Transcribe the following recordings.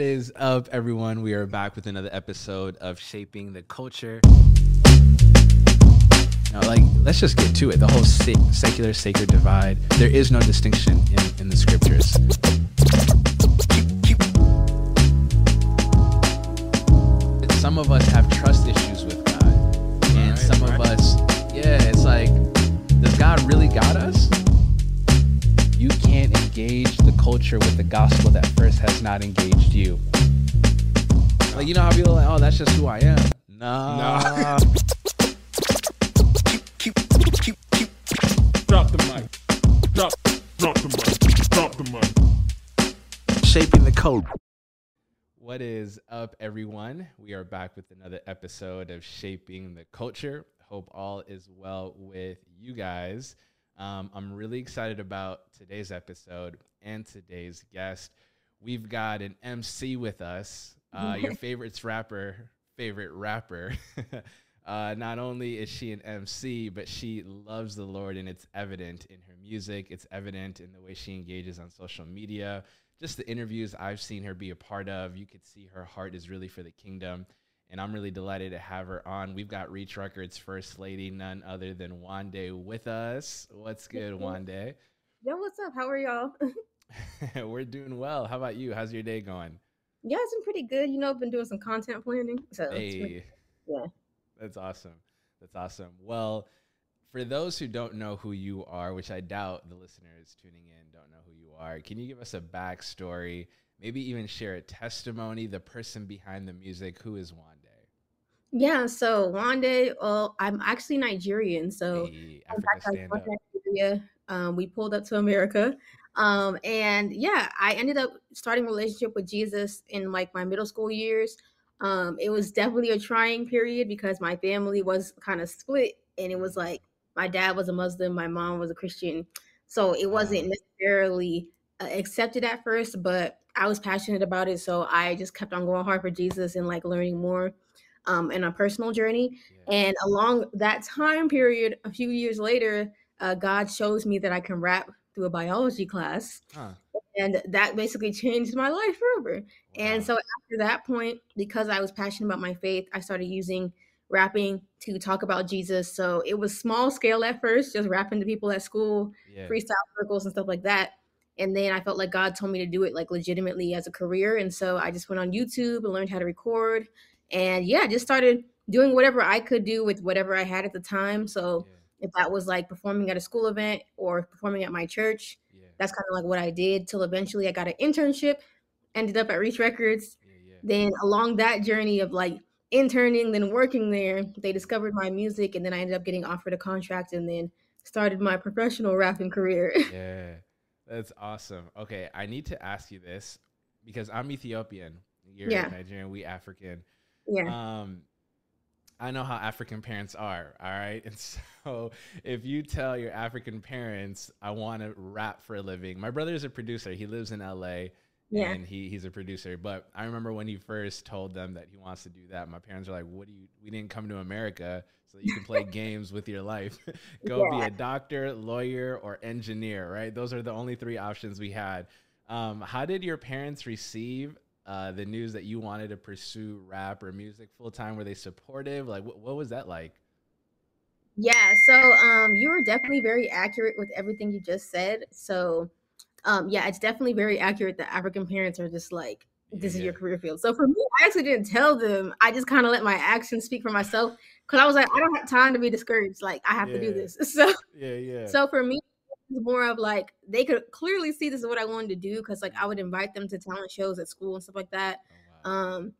is up, everyone? We are back with another episode of Shaping the Culture. Now, like, let's just get to it. The whole se- secular sacred divide. There is no distinction in, in the scriptures. Some of us have trust issues with God, and Right, some right. of us, yeah, it's like, does God really got us? You can't engage the culture with the gospel that first has not engaged you. Like you know how people are like, oh, that's just who I am. Nah. Nah. Drop the mic. Drop, drop the mic. Drop the mic. Shaping the code. What is up, everyone? We are back with another episode of Shaping the Culture. Hope all is well with you guys. Um, I'm really excited about today's episode and today's guest. We've got an MC with us, uh, your favorite's rapper, favorite rapper. uh, not only is she an MC, but she loves the Lord, and it's evident in her music. It's evident in the way she engages on social media. Just the interviews I've seen her be a part of, you could see her heart is really for the kingdom. And I'm really delighted to have her on. We've got Reach Records First Lady, none other than Wande with us. What's good, Wande? Yo, what's up? How are y'all? We're doing well. How about you? How's your day going? yeah, it's been pretty good. You know, I've been doing some content planning. So Hey, yeah. that's awesome. That's awesome. Well, for those who don't know who you are, which I doubt the listeners tuning in don't know who you are, can you give us a backstory? Maybe even share a testimony, the person behind the music. Who is Wande? Yeah, so one day, well, I'm actually Nigerian. So Hey, Africa back stand up. in Nigeria. Um, we pulled up to America. Um, and yeah, I ended up starting a relationship with Jesus in like my middle school years. Um, it was definitely a trying period because my family was kind of split, and it was like my dad was a Muslim, my mom was a Christian, so it wasn't necessarily uh, accepted at first, but I was passionate about it, so I just kept on going hard for Jesus and like learning more um, in a personal journey. Yeah. And along that time period, a few years later, uh, God shows me that I can rap through a biology class. Huh. And that basically changed my life forever. And so after that point, because I was passionate about my faith, I started using rapping to talk about Jesus. So it was small scale at first, just rapping to people at school, yeah. freestyle circles and stuff like that. And then I felt like God told me to do it like legitimately as a career. And so I just went on YouTube and learned how to record. And yeah, just started doing whatever I could do with whatever I had at the time. So yeah. if that was like performing at a school event or performing at my church, Yeah. that's kind of like what I did till eventually I got an internship, ended up at Reach Records. Yeah. Yeah. Then along that journey of like interning, then working there, they discovered my music and then I ended up getting offered a contract and then started my professional rapping career. Yeah, that's awesome. Okay, I need to ask you this because I'm Ethiopian. You're. Nigerian. We African. Yeah. Um, I know how African parents are. All right, and so if you tell your African parents, "I want to rap for a living," my brother is a producer. He lives in L.A. Yeah. and he, he's a producer. But I remember when he first told them that he wants to do that, my parents were like, "What do you? We didn't come to America so that you can play games with your life. Go be a doctor, lawyer, or engineer. Right? Those are the only three options we had." Um, how did your parents receive uh, the news that you wanted to pursue rap or music full time? Were they supportive? Like, what, what was that like? Yeah, so um you were definitely very accurate with everything you just said. So um yeah, it's definitely very accurate that African parents are just like this is your career field. So for me, I actually didn't tell them. I just kind of let my actions speak for myself cuz I was like I don't have time to be discouraged. Like I have to do this. So Yeah, yeah. so for me more of like they could clearly see this is what I wanted to do cuz like I would invite them to talent shows at school and stuff like that Oh, wow. um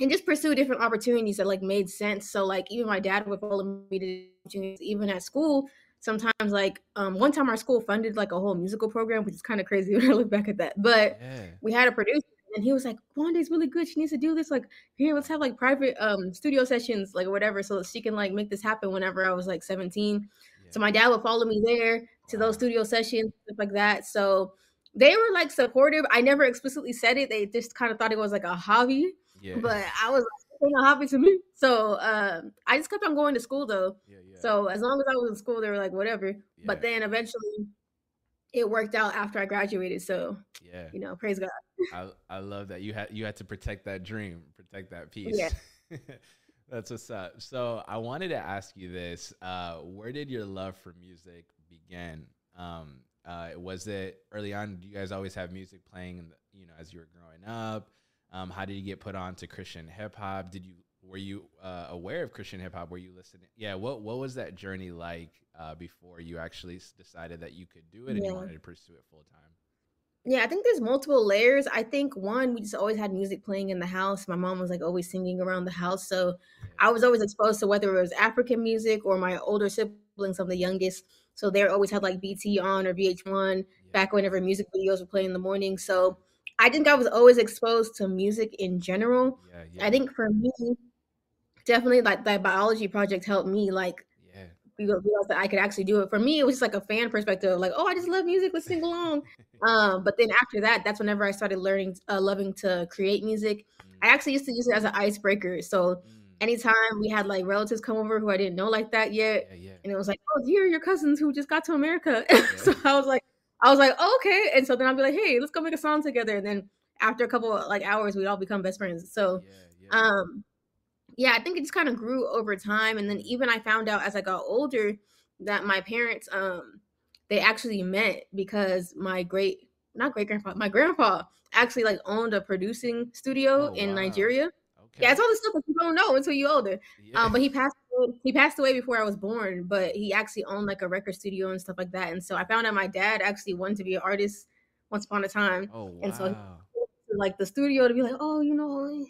and just pursue different opportunities that like made sense. So like even my dad would follow me to opportunities even at school. Sometimes like um one time our school funded like a whole musical program which is kind of crazy when i look back at that but yeah. we had a producer and he was like Wande's really good. She needs to do this. Like here let's have like private um studio sessions like whatever so that she can like make this happen whenever i was like 17 so my dad would follow me there to those studio sessions, stuff like that. So they were like supportive. I never explicitly said it. They just kind of thought it was like a hobby, yeah. but I was like, a hobby to me. So um, I just kept on going to school though. yeah, yeah. So as long as I was in school, they were like, whatever. But then eventually it worked out after I graduated. So, yeah. you know, praise God. I, I love that you had you had to protect that dream, protect that peace. Yeah. That's what's up. So I wanted to ask you this: uh, Where did your love for music begin? Um, uh, was it early on? Do you guys always have music playing? In the, you know, as you were growing up, um, how did you get put on to Christian hip hop? Did you were you uh, aware of Christian hip hop? Were you listening? Yeah. What What was that journey like uh, before you actually decided that you could do it and you wanted to pursue it full time? Yeah, I think there's multiple layers. I think one, we just always had music playing in the house. My mom was like always singing around the house. So I was always exposed to whether it was African music or my older siblings, I'm the youngest. So they always had like BET on or VH1 Yeah. back whenever music videos were playing in the morning. So I think I was always exposed to music in general. Yeah. Yeah. I think for me, definitely like that biology project helped me like realize that I could actually do it. For me, it was just like a fan perspective, like, oh, I just love music, let's sing along. Um, but then after that, that's whenever I started learning, uh, loving to create music. I actually used to use it as an icebreaker. So Mm, anytime we had like relatives come over who I didn't know like that yet, yeah. Yeah. and it was like, oh, here are your cousins who just got to America. so I was like, I was like, oh, okay. And so then I'd be like, hey, let's go make a song together. And then after a couple of like hours, we'd all become best friends. So yeah. Yeah. um yeah i think it just kind of grew over time and then even i found out as i got older that my parents um they actually met because my great not great grandpa my grandpa actually like owned a producing studio Oh, in wow. nigeria okay. yeah it's all the stuff that you don't know until you're older Yeah. um but he passed away, he passed away before i was born but he actually owned like a record studio and stuff like that and so i found out my dad actually wanted to be an artist once upon a time oh wow. and so to, like the studio to be like, oh, you know,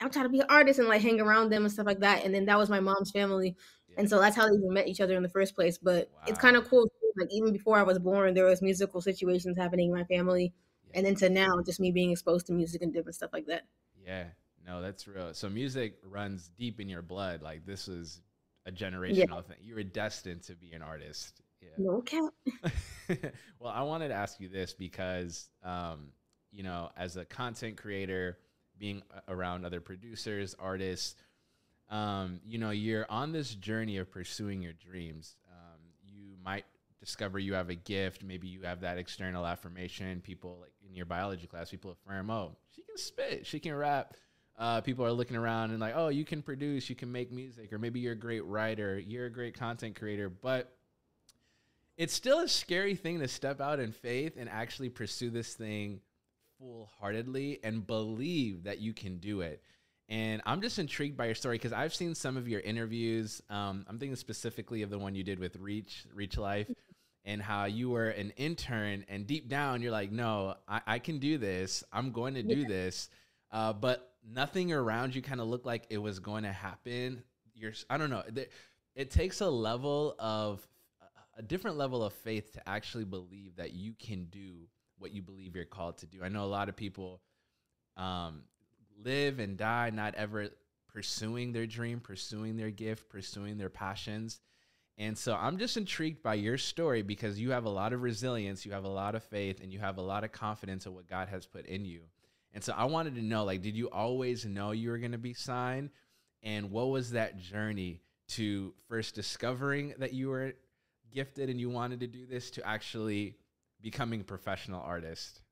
I'm trying to be an artist and like hang around them and stuff like that. And then that was my mom's family, Yeah. and so that's how they even met each other in the first place. But it's kind of cool. too, Like even before I was born, there was musical situations happening in my family, Yeah. and then to now, just me being exposed to music and different stuff like that. Yeah, no, that's real. So music runs deep in your blood. Like this was a generational thing. You were destined to be an artist. Yeah. No cap. well, I wanted to ask you this because, um, you know, as a content creator, being around other producers, artists, um, you know, you're on this journey of pursuing your dreams. Um, you might discover you have a gift. Maybe you have that external affirmation. People like in your biology class, people affirm, oh, she can spit, she can rap. Uh, people are looking around and like, oh, you can produce, you can make music, or maybe you're a great writer, you're a great content creator, but it's still a scary thing to step out in faith and actually pursue this thing full heartedly and believe that you can do it. And I'm just intrigued by your story because I've seen some of your interviews. Um, I'm thinking specifically of the one you did with Reach, Reach Life, and how you were an intern, and deep down you're like, no, I, I can do this. I'm going to do this. Uh, but nothing around you kind of looked like it was going to happen. You're, I don't know. It takes a level of a different level of faith to actually believe that you can do what you believe you're called to do. I know a lot of people um, live and die not ever pursuing their dream, pursuing their gift, pursuing their passions. And so I'm just intrigued by your story because you have a lot of resilience, you have a lot of faith, and you have a lot of confidence in what God has put in you. And so I wanted to know like, did you always know you were going to be signed? And what was that journey to first discovering that you were gifted and you wanted to do this to actually becoming a professional artist?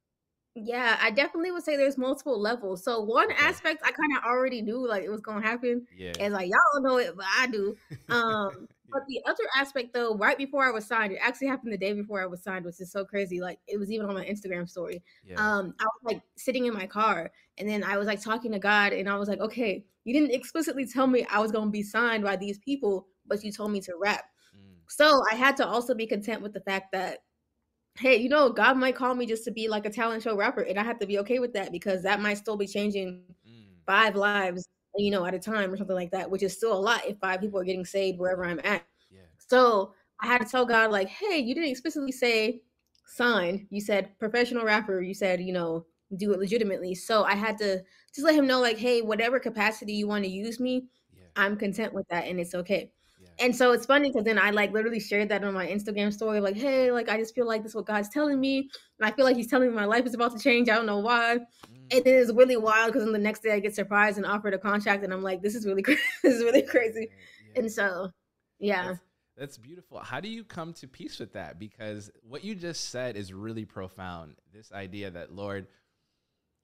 Yeah, I definitely would say there's multiple levels. So one Okay. aspect I kind of already knew like it was gonna happen. Yeah. It's like y'all don't know it, but I do. Um, but the other aspect though, right before I was signed, it actually happened the day before I was signed, which is so crazy. Like it was even on my Instagram story. yeah. Um, I was like sitting in my car and then I was like talking to God and I was like, okay, you didn't explicitly tell me I was gonna be signed by these people, but you told me to rap. Mm, So I had to also be content with the fact that, hey, you know, God might call me just to be like a talent show rapper, and I have to be okay with that because that might still be changing mm, five lives, you know, at a time or something like that, which is still a lot if five people are getting saved wherever I'm at. yeah. So I had to tell God, like, hey, you didn't explicitly say sign. You said professional rapper. You said, you know, do it legitimately. So I had to just let him know, like, hey, whatever capacity you want to use me, Yeah. I'm content with that and it's okay. Yeah. And so it's funny because then I like literally shared that on my Instagram story, like, hey, like I just feel like this is what God's telling me. And I feel like He's telling me my life is about to change. I don't know why. Mm, And it's really wild because then the next day I get surprised and offered a contract, and I'm like, this is really cra- this is really crazy. yeah. And so, yeah, That's, that's beautiful. How do you come to peace with that? Because what you just said is really profound. This idea that, Lord,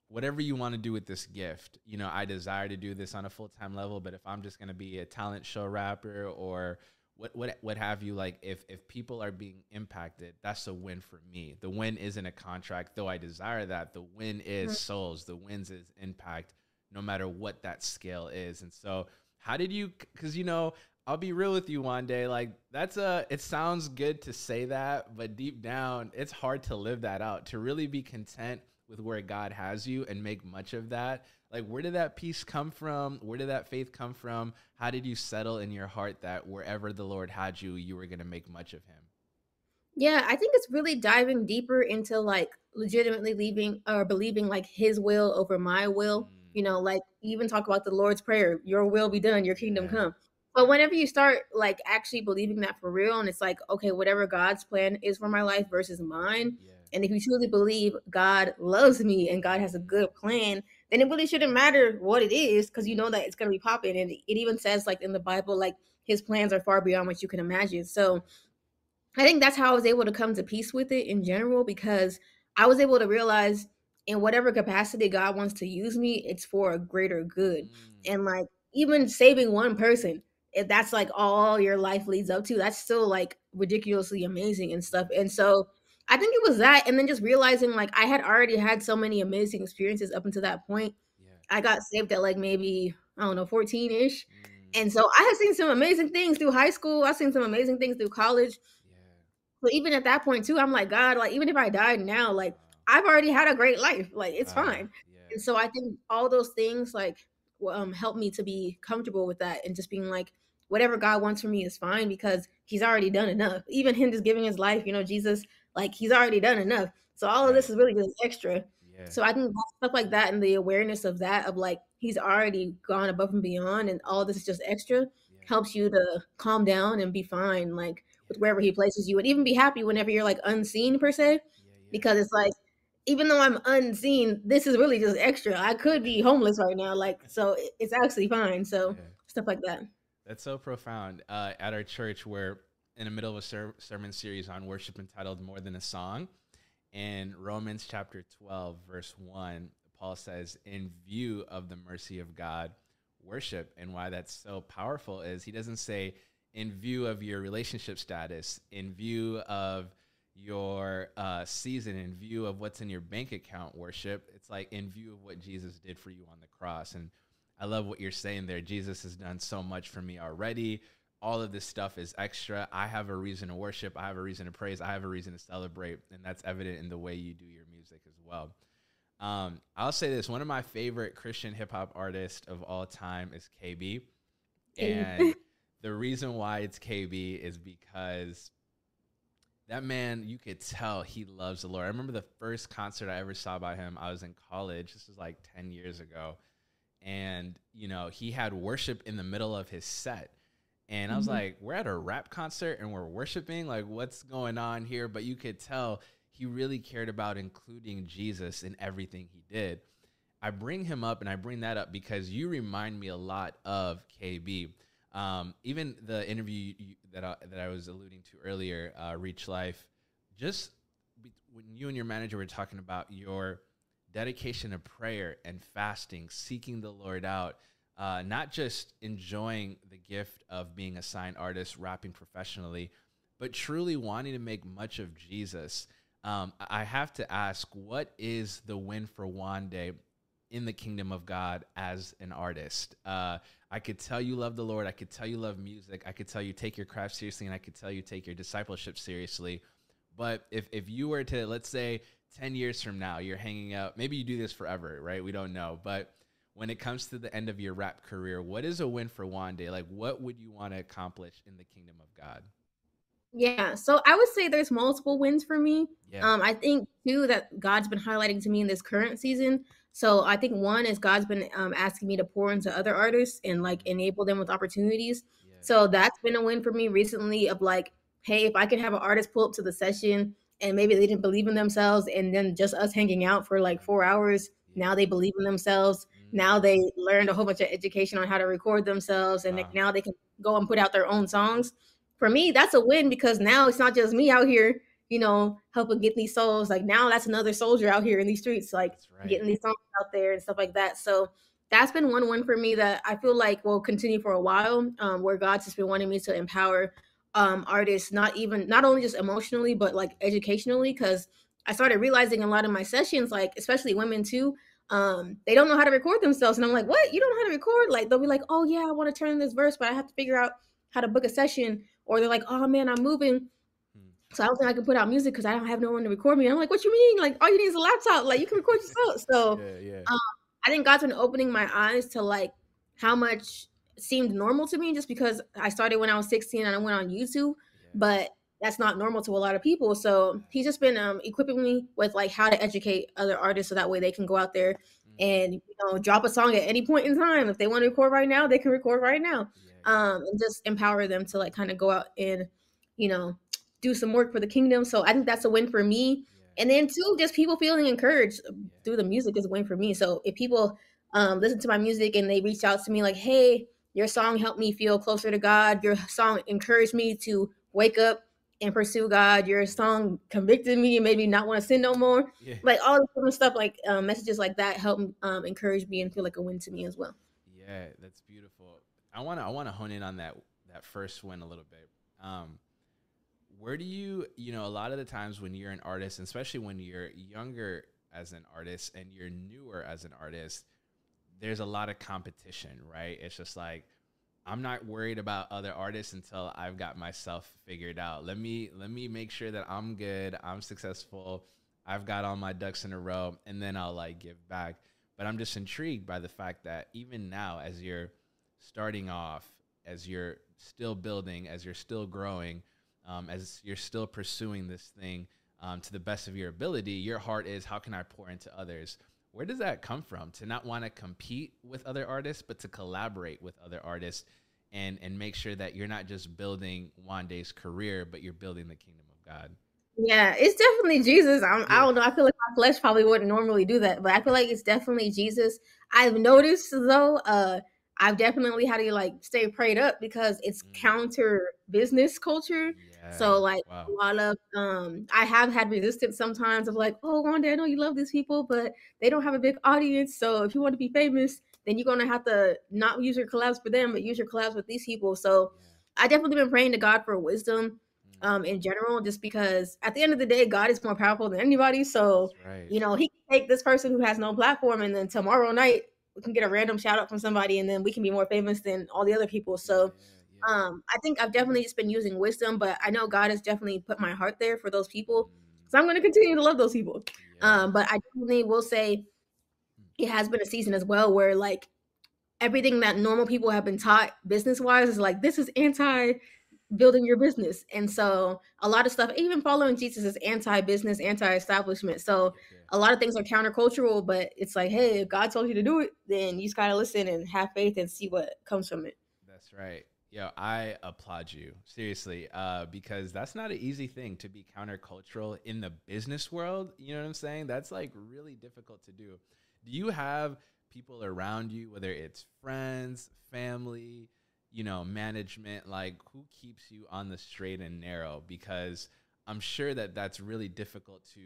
whatever you want to do with this gift, you know, I desire to do this on a full time level. But if I'm just gonna be a talent show rapper or what what what have you, like if if people are being impacted, that's a win for me. The win isn't a contract, though I desire that. The win is mm-hmm. souls. The wins is impact, no matter what that scale is. And so, how did you? Because you know, I'll be real with you Wande. Like that's a. It sounds good to say that, but deep down, it's hard to live that out. To really be content with where God has you and make much of that. Like, where did that peace come from? Where did that faith come from? How did you settle in your heart that wherever the Lord had you, you were going to make much of Him? Yeah, I think it's really diving deeper into like legitimately leaving or believing like his will over my will. You Mm, know, like even talk about the Lord's Prayer, your will be done, your kingdom yeah, come. But whenever you start like actually believing that for real, and it's like, okay, whatever God's plan is for my life versus mine, yeah, and if you truly believe God loves me and God has a good plan, then it really shouldn't matter what it is because you know that it's going to be popping. And it even says, like in the Bible, like his plans are far beyond what you can imagine. So, I think that's how I was able to come to peace with it in general because I was able to realize in whatever capacity God wants to use me, it's for a greater good. mm, And like even saving one person, if that's like all your life leads up to, that's still like ridiculously amazing and stuff. And so I think it was that. And then just realizing like I had already had so many amazing experiences up until that point. yeah, I got saved at like maybe, I don't know, 14 ish. mm, And so I had seen some amazing things through high school. I've seen some amazing things through college yeah. but even at that point too, I'm like, God, like even if I died now, like I've already had a great life. Like it's wow, fine. yeah, And so I think all those things like um help me to be comfortable with that and just being like, whatever God wants for me is fine because he's already done enough. Even him just giving his life, you know, Jesus, like he's already done enough. So all of this is really just extra. yeah, So I think stuff like that and the awareness of that, of like he's already gone above and beyond and all this is just extra yeah, helps you to calm down and be fine, like with wherever he places you, and even be happy whenever you're like unseen per se, yeah, because it's like even though I'm unseen, this is really just extra. I could be homeless right now, like so it's actually fine. So stuff like that. That's so profound. Uh, at our church, we're in the middle of a ser- sermon series on worship entitled More Than a Song. In Romans chapter 12, verse 1, Paul says, In view of the mercy of God, worship. And why that's so powerful is he doesn't say, in view of your relationship status, in view of your uh, season, in view of what's in your bank account, worship. It's like in view of what Jesus did for you on the cross. And I love what you're saying there. Jesus has done so much for me already. All of this stuff is extra. I have a reason to worship. I have a reason to praise. I have a reason to celebrate. And that's evident in the way you do your music as well. Um, I'll say this one of my favorite Christian hip hop artists of all time is KB. And the reason why it's KB is because that man, you could tell he loves the Lord. I remember the first concert I ever saw by him. I was in college. This was like 10 years ago. And, you know, he had worship in the middle of his set. And I was Mhm. like, we're at a rap concert and we're worshiping. Like, what's going on here? But you could tell he really cared about including Jesus in everything he did. I bring him up and I bring that up because you remind me a lot of KB. Um, even the interview you, that I, that I was alluding to earlier, uh, Reach Life, just when you and your manager were talking about your dedication to prayer and fasting, seeking the Lord out, uh, not just enjoying the gift of being a signed artist, rapping professionally, but truly wanting to make much of Jesus. Um, I have to ask, what is the win for Wande in the kingdom of God as an artist? Uh, I could tell you love the Lord. I could tell you love music. I could tell you take your craft seriously, and I could tell you take your discipleship seriously. But if if you were to let's say ten years from now, you're hanging out. Maybe you do this forever, right? We don't know. But when it comes to the end of your rap career, what is a win for Wande? Like, what would you want to accomplish in the kingdom of God? Yeah, so I would say there's multiple wins for me. Yeah. Um, I think too that God's been highlighting to me in this current season. So I think one is God's been um, asking me to pour into other artists and like enable them with opportunities. yeah. So that's been a win for me recently of like, hey, if I can have an artist pull up to the session and maybe they didn't believe in themselves and then just us hanging out for like four hours, now they believe in themselves. Now they learned a whole bunch of education on how to record themselves and Wow. now they can go and put out their own songs. For me, that's a win because now it's not just me out here, you know, helping get these souls. Like now that's another soldier out here in these streets, like right. getting these songs out there and stuff like that. So that's been one win for me that I feel like will continue for a while, um, where God's just been wanting me to empower um artists, not even not only just emotionally, but like educationally, because I started realizing a lot of my sessions, like especially women too, um, they don't know how to record themselves. And I'm like, what? You don't know how to record? Like they'll be like, oh yeah, I want to turn in this verse, but I have to figure out how to book a session. Or they're like, oh man, I'm moving. Hmm. So I don't think I can put out music because I don't have no one to record me. I'm like, what you mean? Like all you need is a laptop. Like you can record yourself. So Yeah, yeah. um, I think God's been opening my eyes to like how much seemed normal to me just because I started when I was 16 and I went on YouTube, yeah. but that's not normal to a lot of people. So he's just been um, equipping me with like how to educate other artists so that way they can go out there Mm. and you know drop a song at any point in time. If they want to record right now, they can record right now. Yeah. Um, and just empower them to like kind of go out and you know do some work for the kingdom. So I think that's a win for me. Yeah. And then two, just people feeling encouraged Yeah. through the music is a win for me. So if people um, listen to my music and they reach out to me like, "Hey, your song helped me feel closer to God. Your song encouraged me to wake up and pursue God. Your song convicted me and made me not want to sin no more." yeah. Like all this of stuff, like um, messages like that help um, encourage me and feel like a win to me as well. Yeah, that's beautiful. I want to I want to hone in on that that first one a little bit. Um, where do you you know a lot of the times when you're an artist, especially when you're younger as an artist and you're newer as an artist, there's a lot of competition, right? It's just like I'm not worried about other artists until I've got myself figured out. Let me let me make sure that I'm good, I'm successful, I've got all my ducks in a row, and then I'll like give back. But I'm just intrigued by the fact that even now, as you're starting off, as you're still building, as you're still growing, um, as you're still pursuing this thing um, to the best of your ability, your heart is how can I pour into others? Where does that come from? To not want to compete with other artists, but to collaborate with other artists and and make sure that you're not just building Wande's career, but you're building the kingdom of God. Yeah, it's definitely Jesus. I'm, I don't know. I feel like my flesh probably wouldn't normally do that, but I feel like it's definitely Jesus. I've noticed though, uh, I've definitely had to like stay prayed up because it's Mm. counter business culture. Yeah. So like wow. a lot of um I have had resistance sometimes of like, oh Wande I know you love these people, but they don't have a big audience. So if you want to be famous, then you're gonna have to not use your collabs for them, but use your collabs with these people. So Yeah. I definitely been praying to God for wisdom Mm. um in general, just because at the end of the day, God is more powerful than anybody. So right. you know, he can take this person who has no platform and then tomorrow night we can get a random shout out from somebody and then we can be more famous than all the other people. So yeah. Um I think I've definitely just been using wisdom, but I know God has definitely put my heart there for those people. Mm. So I'm gonna continue to love those people. Um, but I definitely will say it has been a season as well where like everything that normal people have been taught business wise is like this is anti building your business. And so a lot of stuff, even following Jesus is anti business, anti establishment. So a lot of things are countercultural, but it's like, hey, if God told you to do it, then you just gotta listen and have faith and see what comes from it. That's right. Yo, I applaud you seriously, uh, because that's not an easy thing to be countercultural in the business world. You know what I'm saying? That's like really difficult to do. Do you have people around you, whether it's friends, family, you know, management, like who keeps you on the straight and narrow? Because I'm sure that that's really difficult to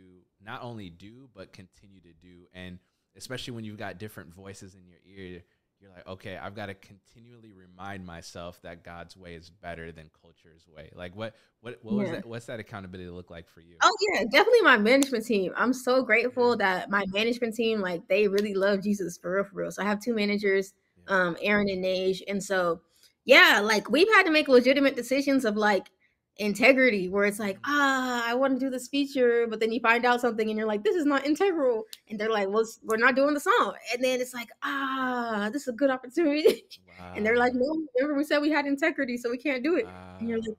not only do, but continue to do. And especially when you've got different voices in your ear, you're like, okay, I've got to continually remind myself that God's way is better than culture's way. Like, what, what, what was that? What's that accountability look like for you? Oh yeah, definitely my management team. I'm so Yeah. grateful that my management team, like they really love Jesus for real, for real. So I have two managers, Yeah. um, Aaron and Nage. And so yeah, like we've had to make legitimate decisions of like integrity where it's like, ah, I want to do this feature, but then you find out something and you're like, this is not integral. And they're like, well, we're not doing the song. And then it's like, ah, this is a good opportunity. and they're like, no, remember we said we had integrity, so we can't do it. And you're like,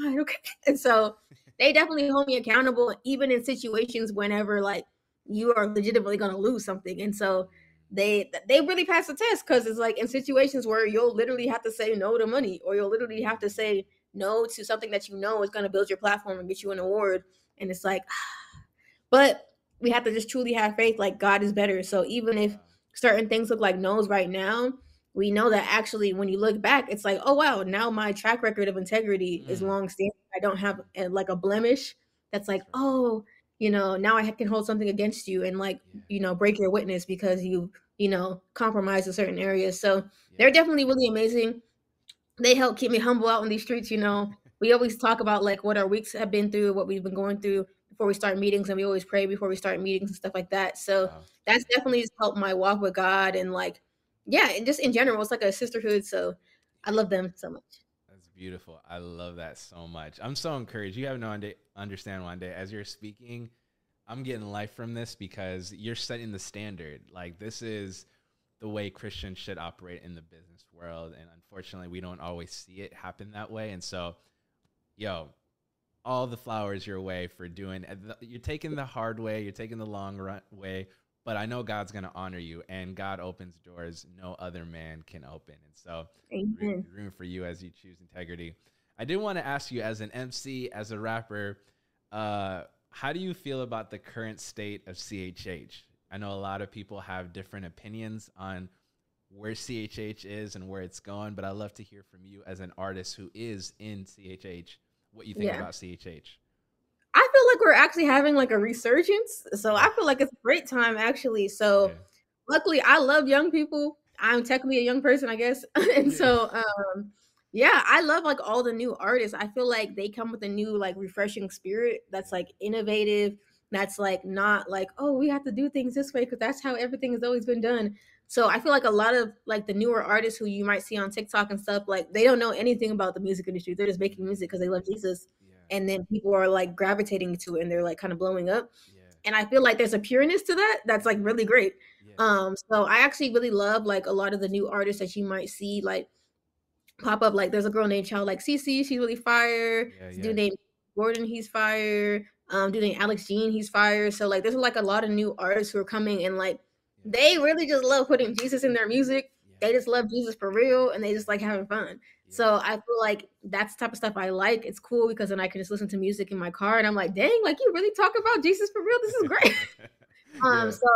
"Oh okay. And so they definitely hold me accountable, even in situations whenever like you are legitimately gonna lose something. And so they they really pass the test because it's like in situations where you'll literally have to say no to money, or you'll literally have to say no to something that you know is gonna build your platform and get you an award. And it's like, but we have to just truly have faith, like God is better. So even if certain things look like no's right now, we know that actually when you look back, it's like, oh wow, now my track record of integrity is Mm. long standing. I don't have uh, like a blemish that's like, oh, you know, now I can hold something against you and like, Yeah. you know, break your witness because you, you know, compromise in certain areas. So Yeah. they're definitely really amazing. They help keep me humble out in these streets, you know. We always talk about like what our weeks have been through, what we've been going through before we start meetings, and we always pray before we start meetings and stuff like that. So Wow. that's definitely just helped my walk with God and like, yeah, and just in general, it's like a sisterhood. So I love them so much. That's beautiful. I love that so much. I'm so encouraged. You have no under- understand Wande as you're speaking, I'm getting life from this because you're setting the standard. Like this is the way Christians should operate in the business world, and unfortunately, we don't always see it happen that way. And so, yo, all the flowers your way for doing. uh, You're taking the hard way. You're taking the long run way. But I know God's gonna honor you, and God opens doors no other man can open. And so, room, room for you as you choose integrity. I did want to ask you, as an MC, as a rapper, uh, how do you feel about the current state of CHH? I know a lot of people have different opinions on where CHH is and where it's going, but I'd love to hear from you as an artist who is in CHH, what you think Yeah. about CHH. I feel like we're actually having like a resurgence. So I feel like it's a great time actually. So Yeah. luckily I love young people. I'm technically a young person, I guess. and so um yeah, I love like all the new artists. I feel like they come with a new like refreshing spirit that's like innovative, that's like not like, oh, we have to do things this way because that's how everything has always been done. So I feel like a lot of like the newer artists who you might see on TikTok and stuff, like they don't know anything about the music industry. They're just making music because they love Jesus Yeah. and then people are like gravitating to it and they're like kind of blowing up yeah. and i feel like there's a pureness to that that's like really great Yeah. um so i actually really love like a lot of the new artists that you might see like pop up like there's a girl named child like Cece, she's really fire dude named gordon he's fire um dude named alex jean he's fire so like there's like a lot of new artists who are coming and like. They really just love putting jesus in their music they just love jesus for real and they just like having fun so I feel like that's the type of stuff I like. It's cool because then I can just listen to music in my car and I'm like, dang, like you really talk about Jesus for real. This is great. um, so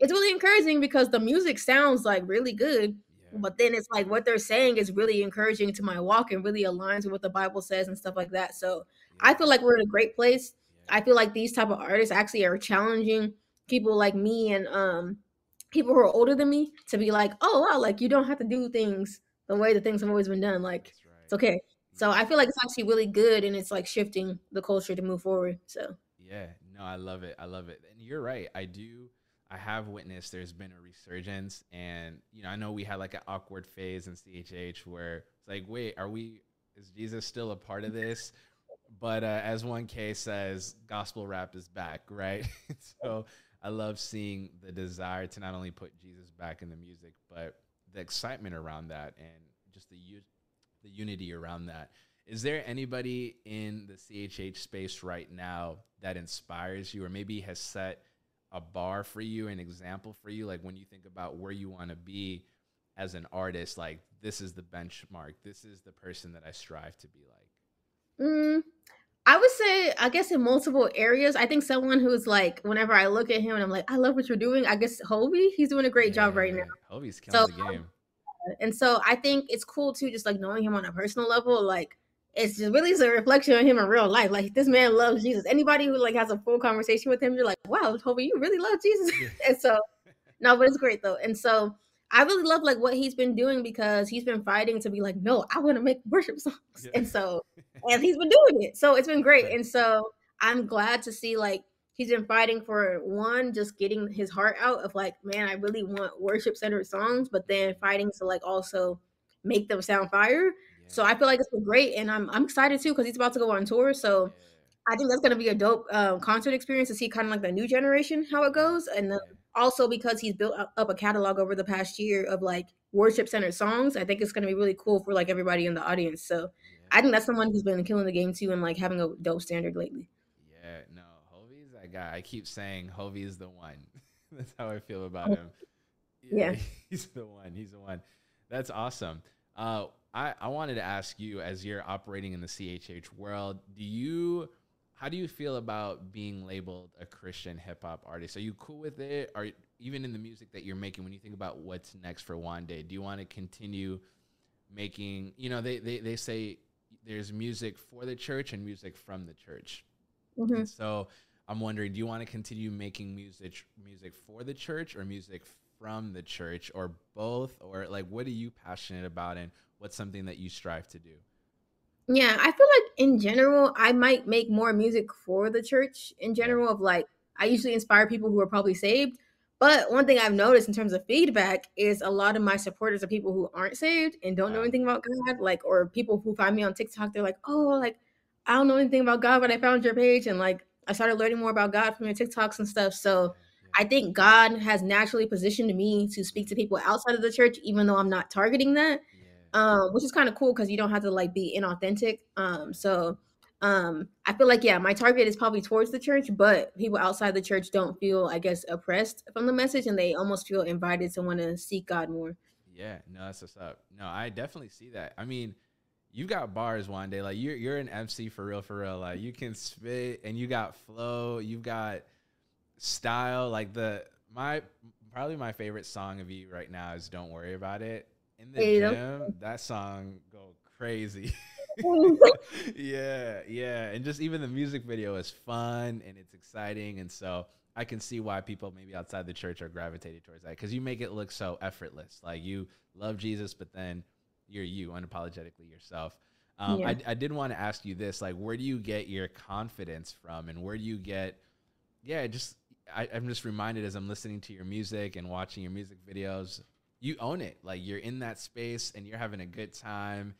it's really encouraging because the music sounds like really good, but then it's like what they're saying is really encouraging to my walk and really aligns with what the Bible says and stuff like that. So I feel like we're in a great place. I feel like these type of artists actually are challenging people like me and um people who are older than me to be like, oh wow, like you don't have to do things the way the things have always been done. Like right. it's okay. So I feel like it's actually really good and it's like shifting the culture to move forward. So Yeah, no, I love it. I love it. And you're right. I do. I have witnessed there's been a resurgence, and you know, I know we had like an awkward phase in CHH where it's like, wait, are we? Is Jesus still a part of this? But uh, as one case says, gospel rap is back, right? so I love seeing the desire to not only put Jesus back in the music, but the excitement around that and just the u- the unity around that. Is there anybody in the CHH space right now that inspires you or maybe has set a bar for you, an example for you? Like when you think about where you want to be as an artist, like this is the benchmark, this is the person that I strive to be like. mm, I would say, I guess in multiple areas, I think someone who's like, whenever I look at him and I'm like, I love what you're doing. I guess Hulvey, he's doing a great job right now. Yeah, Hulvey's killing So, the game. And so I think it's cool too, just like knowing him on a personal level. Like it's just really is a reflection of him in real life. Like this man loves Jesus. Anybody who like has a full conversation with him, you're like, wow, Hulvey, you really love Jesus. Yeah. and so no, but it's great though. And so I really love like what he's been doing because he's been fighting to be like, no, I want to make worship songs. Yeah. And so and he's been doing it. So it's been great. Right. And so I'm glad to see like he's been fighting for one, just getting his heart out of like, man, I really want worship centered songs, but then fighting to like also make them sound fire. So I feel like it's been great, and I'm I'm excited too because he's about to go on tour. So I think that's gonna be a dope um, concert experience to see kind of like the new generation how it goes, and then also because he's built up a catalog over the past year of like worship centered songs. I think it's gonna be really cool for like everybody in the audience. So I think that's someone who's been killing the game too and like having a dope standard lately. Yeah, no, Hulvey's that guy. I keep saying Hulvey's the one. That's how I feel about Oh, him. yeah. he's the one. He's the one. That's awesome. Uh, I I wanted to ask you, as you're operating in the CHH world, do you how do you feel about being labeled a Christian hip hop artist? Are you cool with it? Or even in the music that you're making, when you think about what's next for Wande, do you want to continue making? You know, they they they say there's music for the church and music from the church. Mhm. So I'm wondering, do you want to continue making music music for the church or music from the church or both or like what are you passionate about and what's something that you strive to do? Yeah, I feel like in general, I might make more music for the church in general of like I usually inspire people who are probably saved. But one thing I've noticed in terms of feedback is a lot of my supporters are people who aren't saved and don't know anything about God, like or people who find me on TikTok, they're like, "Oh, like I don't know anything about God, but I found your page and like I started learning more about God from your TikToks and stuff." So, I think God has naturally positioned me to speak to people outside of the church even though I'm not targeting that. Um, which is kind of cool because you don't have to like be inauthentic. Um, so um, I feel like yeah, my target is probably towards the church, but people outside the church don't feel, I guess, oppressed from the message, and they almost feel invited to want to seek God more. Yeah, no, that's what's up. No, I definitely see that. I mean, you've got bars Wande. Like you're you're an MC for real, for real. Like you can spit and you got flow, you've got style. Like the my probably my favorite song of you right now is "Don't Worry About It." In the Hey, gym, that song go crazy. yeah, yeah, and just even the music video is fun and it's exciting, and so I can see why people maybe outside the church are gravitated towards that because you make it look so effortless. Like you love Jesus, but then you're you unapologetically yourself. Um, Yeah. I, I did want to ask you this: like, where do you get your confidence from, and where do you get, yeah, just I, I'm just reminded as I'm listening to your music and watching your music videos, you own it. Like you're in that space and you're having a good time,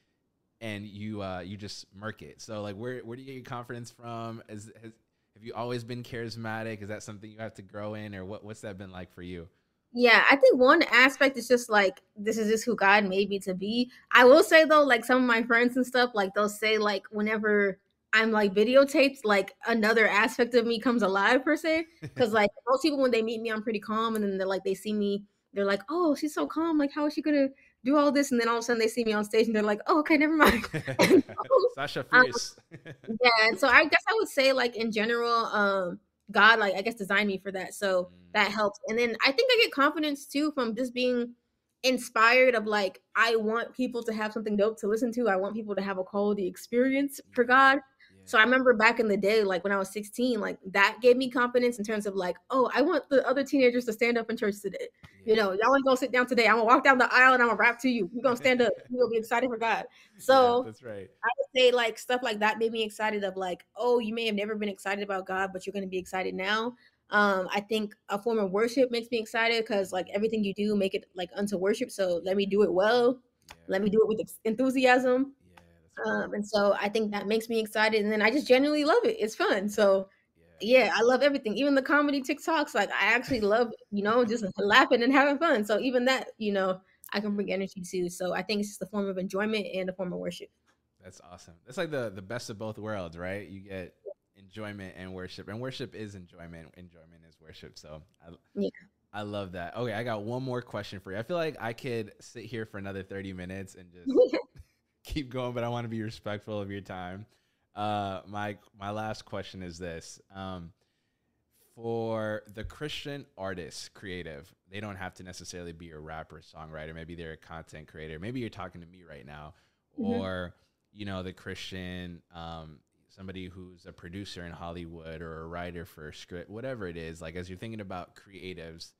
and you uh, you just murk it. So like, where where do you get your confidence from? Is has, have you always been charismatic? Is that something you have to grow in, or what what's that been like for you? Yeah, I think one aspect is just like this is just who God made me to be. I will say though, like some of my friends and stuff, like they'll say like whenever I'm like videotaped, like another aspect of me comes alive per se. Because like most people when they meet me, I'm pretty calm, and then they're like they see me, they're like, oh, she's so calm. Like how is she gonna do all this? And then all of a sudden they see me on stage and they're like, oh, okay, never mind. Sasha Um, Fierce. yeah, and so I guess I would say like in general, um, God like I guess designed me for that. So Mm. that helps. And then I think I get confidence too from just being inspired of like I want people to have something dope to listen to. I want people to have a quality experience for God. So I remember back in the day, like when I was 16, like that gave me confidence in terms of like, oh, I want the other teenagers to stand up in church today. You know, y'all ain't gonna sit down today. I'm gonna walk down the aisle and I'm gonna rap to you. You're gonna stand up. You're gonna be excited for God. So that's right. I would say like stuff like that made me excited of like, oh, you may have never been excited about God, but you're gonna be excited now. Um, I think a form of worship makes me excited because like everything you do, make it like unto worship. So let me do it well. Let me do it with enthusiasm. Yeah, that's right. Um, and so I think that makes me excited, and then I just genuinely love it. It's fun. So yeah, I love everything, even the comedy TikToks. Like I actually love, you know, just laughing and having fun. So even that, you know, I can bring energy to. So I think it's just a form of enjoyment and a form of worship. That's awesome. That's like the the best of both worlds, right? You get enjoyment and worship, and worship is enjoyment. Enjoyment is worship. So I, Yeah. I love that. Okay, I got one more question for you. I feel like I could sit here for another thirty minutes and just keep going, but I want to be respectful of your time. Uh, my my last question is this: um, for the Christian artist, creative, they don't have to necessarily be a rapper, songwriter. Maybe they're a content creator. Maybe you're talking to me right now, Mhm. or you know, the Christian, um, somebody who's a producer in Hollywood or a writer for a script, whatever it is. Like as you're thinking about creatives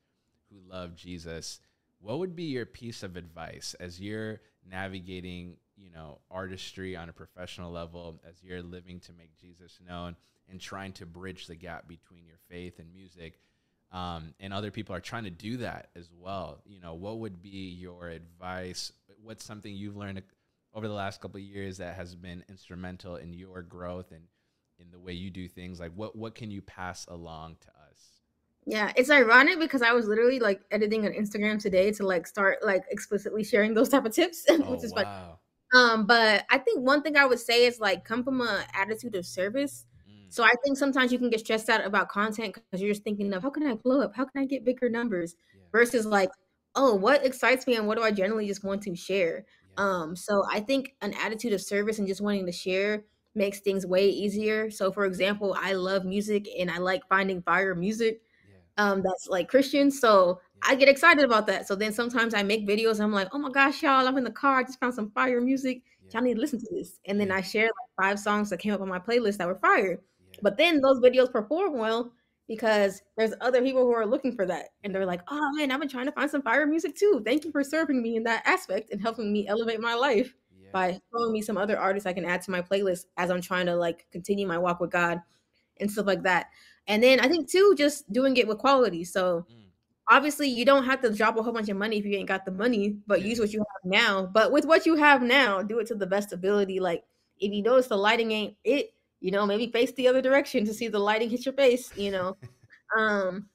who love Jesus, what would be your piece of advice as you're navigating, you know, artistry on a professional level, as you're living to make Jesus known and trying to bridge the gap between your faith and music? Um, and other people are trying to do that as well. You know, what would be your advice? What's something you've learned over the last couple of years that has been instrumental in your growth and in the way you do things? Like, what what can you pass along to us? Yeah, it's ironic because I was literally like editing on Instagram today to like start like explicitly sharing those type of tips, Oh which is fun. wow! Um, but I think one thing I would say is like come from a attitude of service. Mm, So I think sometimes you can get stressed out about content because you're just thinking of how can I blow up? How can I get bigger numbers? yeah, Versus like, oh, what excites me and what do I generally just want to share? yeah, Um, so I think an attitude of service and just wanting to share makes things way easier. So for example, I love music and I like finding fire music yeah, um that's like Christian. So. I get excited about that. So then sometimes I make videos. I'm like, oh my gosh, y'all, I'm in the car. I just found some fire music. Y'all need to listen to this. And then. I share like five songs that came up on my playlist that were fire. But then those videos perform well because there's other people who are looking for that. And they're like, oh man, I've been trying to find some fire music too. Thank you for serving me in that aspect and helping me elevate my life Yeah. by showing me some other artists I can add to my playlist as I'm trying to like continue my walk with God and stuff like that. And then I think too, just doing it with quality. So Mm. Obviously you don't have to drop a whole bunch of money if you ain't got the money, but use what you have now. But with what you have now, do it to the best ability. Like if you notice the lighting ain't it, you know, maybe face the other direction to see the lighting hit your face, you know. Um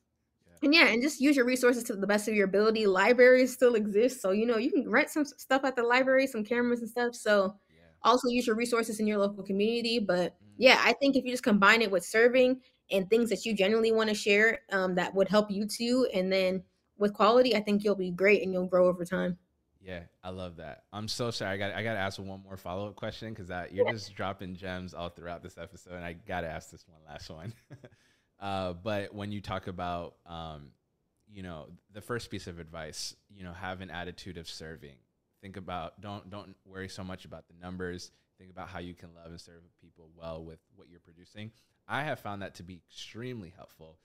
and yeah, and just use your resources to the best of your ability. Libraries still exist, so you know you can rent some stuff at the library, some cameras and stuff. So Yeah. also use your resources in your local community. But Mm. yeah, I think if you just combine it with serving and things that you genuinely want to share, um, that would help you too. And then with quality, I think you'll be great and you'll grow over time. Yeah, I love that. I'm so sorry. I got I got to ask one more follow up question because you're just dropping gems all throughout this episode, and I got to ask this one last one. uh, but when you talk about, um, you know, the first piece of advice, you know, have an attitude of serving. Think about don't don't worry so much about the numbers. Think about how you can love and serve people well with what you're producing. I have found that to be extremely helpful.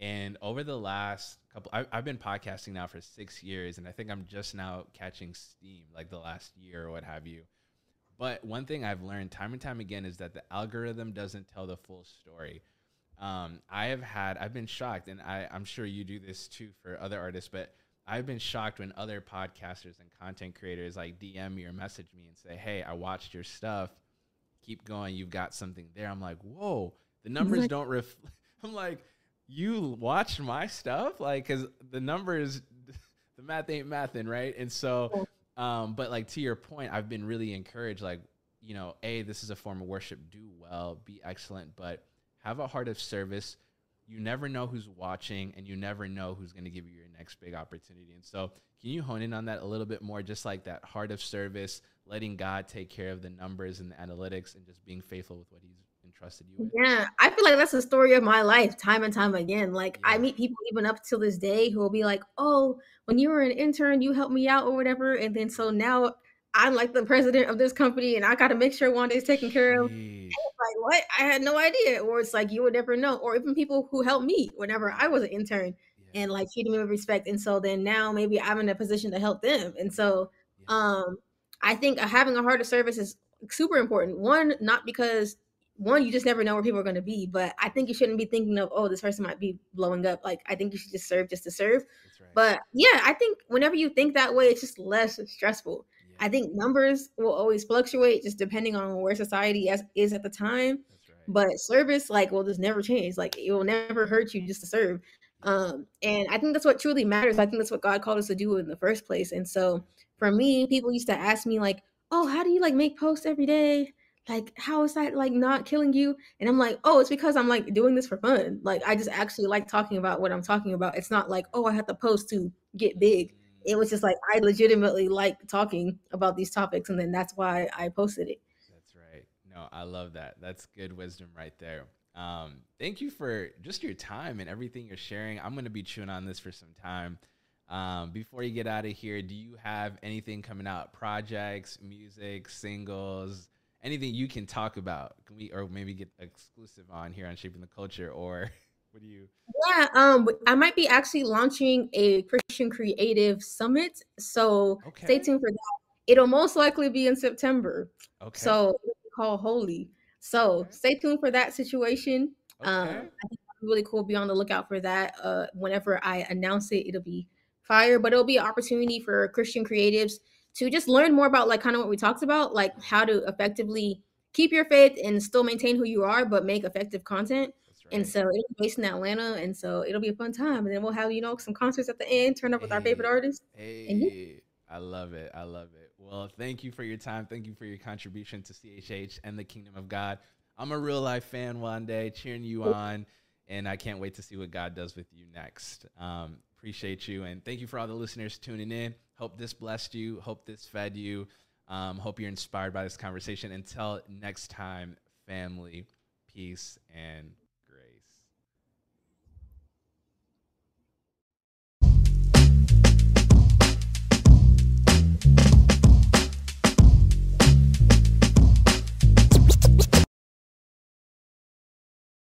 And over the last couple, I, I've been podcasting now for six years, and I think I'm just now catching steam, like the last year or what have you. But one thing I've learned time and time again is that the algorithm doesn't tell the full story. Um, I have had, I've been shocked, and I, I'm sure you do this too for other artists, but I've been shocked when other podcasters and content creators like DM me or message me and say, Hey, I watched your stuff. Keep going. You've got something there. I'm like, Whoa, the numbers Like- don't ref. I'm like, You watched my stuff? Like, cause the numbers, the math ain't mathin', right? And so, um, but like to your point, I've been really encouraged, like, you know, A, this is a form of worship, do well, be excellent, but have a heart of service. You never know who's watching and you never know who's going to give you your next big opportunity. And so, can you hone in on that a little bit more? Just like that heart of service, letting God take care of the numbers and the analytics and just being faithful with what He's entrusted you with. Yeah, I feel like that's the story of my life, time and time again. Like I meet people even up till this day who will be like, "Oh, when you were an intern, you helped me out or whatever," and then so now I'm like the president of this company, and I got to make sure day's taken care of. Like what? I had no idea. Or it's like you would never know. Or even people who helped me whenever I was an intern Yeah. and like treated me with respect. And so then now maybe I'm in a position to help them. And so Yeah. um I think having a heart of service is super important. One, not because one, you just never know where people are going to be, but I think you shouldn't be thinking of, oh, this person might be blowing up. Like, I think you should just serve just to serve. Right. But yeah, I think whenever you think that way, it's just less stressful. Yeah. I think numbers will always fluctuate just depending on where society as, is at the time. Right. But service, like, will just never change. Like, it will never hurt you just to serve. Um, and I think that's what truly matters. I think that's what God called us to do in the first place. And so for me, people used to ask me, like, oh, how do you like make posts every day? Like, how is that like not killing you? And I'm like, oh, it's because I'm like doing this for fun. Like, I just actually like talking about what I'm talking about. It's not like, oh, I have to post to get big. It was just like I legitimately like talking about these topics, and then that's why I posted it. That's right. No, I love that. That's good wisdom right there. Um, thank you for just your time and everything you're sharing. I'm going to be chewing on this for some time. Um, before you get out of here, do you have anything coming out? Projects, music, singles, anything you can talk about? Can we, or maybe get exclusive on here on Shaping the Culture? Or what do you? Yeah, um, I might be actually launching a Christian Creative Summit, so Okay. stay tuned for that. It'll most likely be in September, Okay. so called Holy. So Okay. stay tuned for that situation. Um, okay. I think really cool. Be on the lookout for that. Uh, whenever I announce it, it'll be fire. But it'll be an opportunity for Christian creatives to just learn more about like kind of what we talked about, like how to effectively keep your faith and still maintain who you are, but make effective content. That's And so it'll be based in Atlanta, and so it'll be a fun time. And then we'll have you know some concerts at the end, turn up with our favorite Hey. artists. Hey, I love it. I love it. Well, thank you for your time. Thank you for your contribution to CHH and the Kingdom of God. I'm a real life fan one day, cheering you on, and I can't wait to see what God does with you next. Um, appreciate you, and thank you for all the listeners tuning in. Hope this blessed you. Hope this fed you. Um, hope you're inspired by this conversation. Until next time, family, peace, and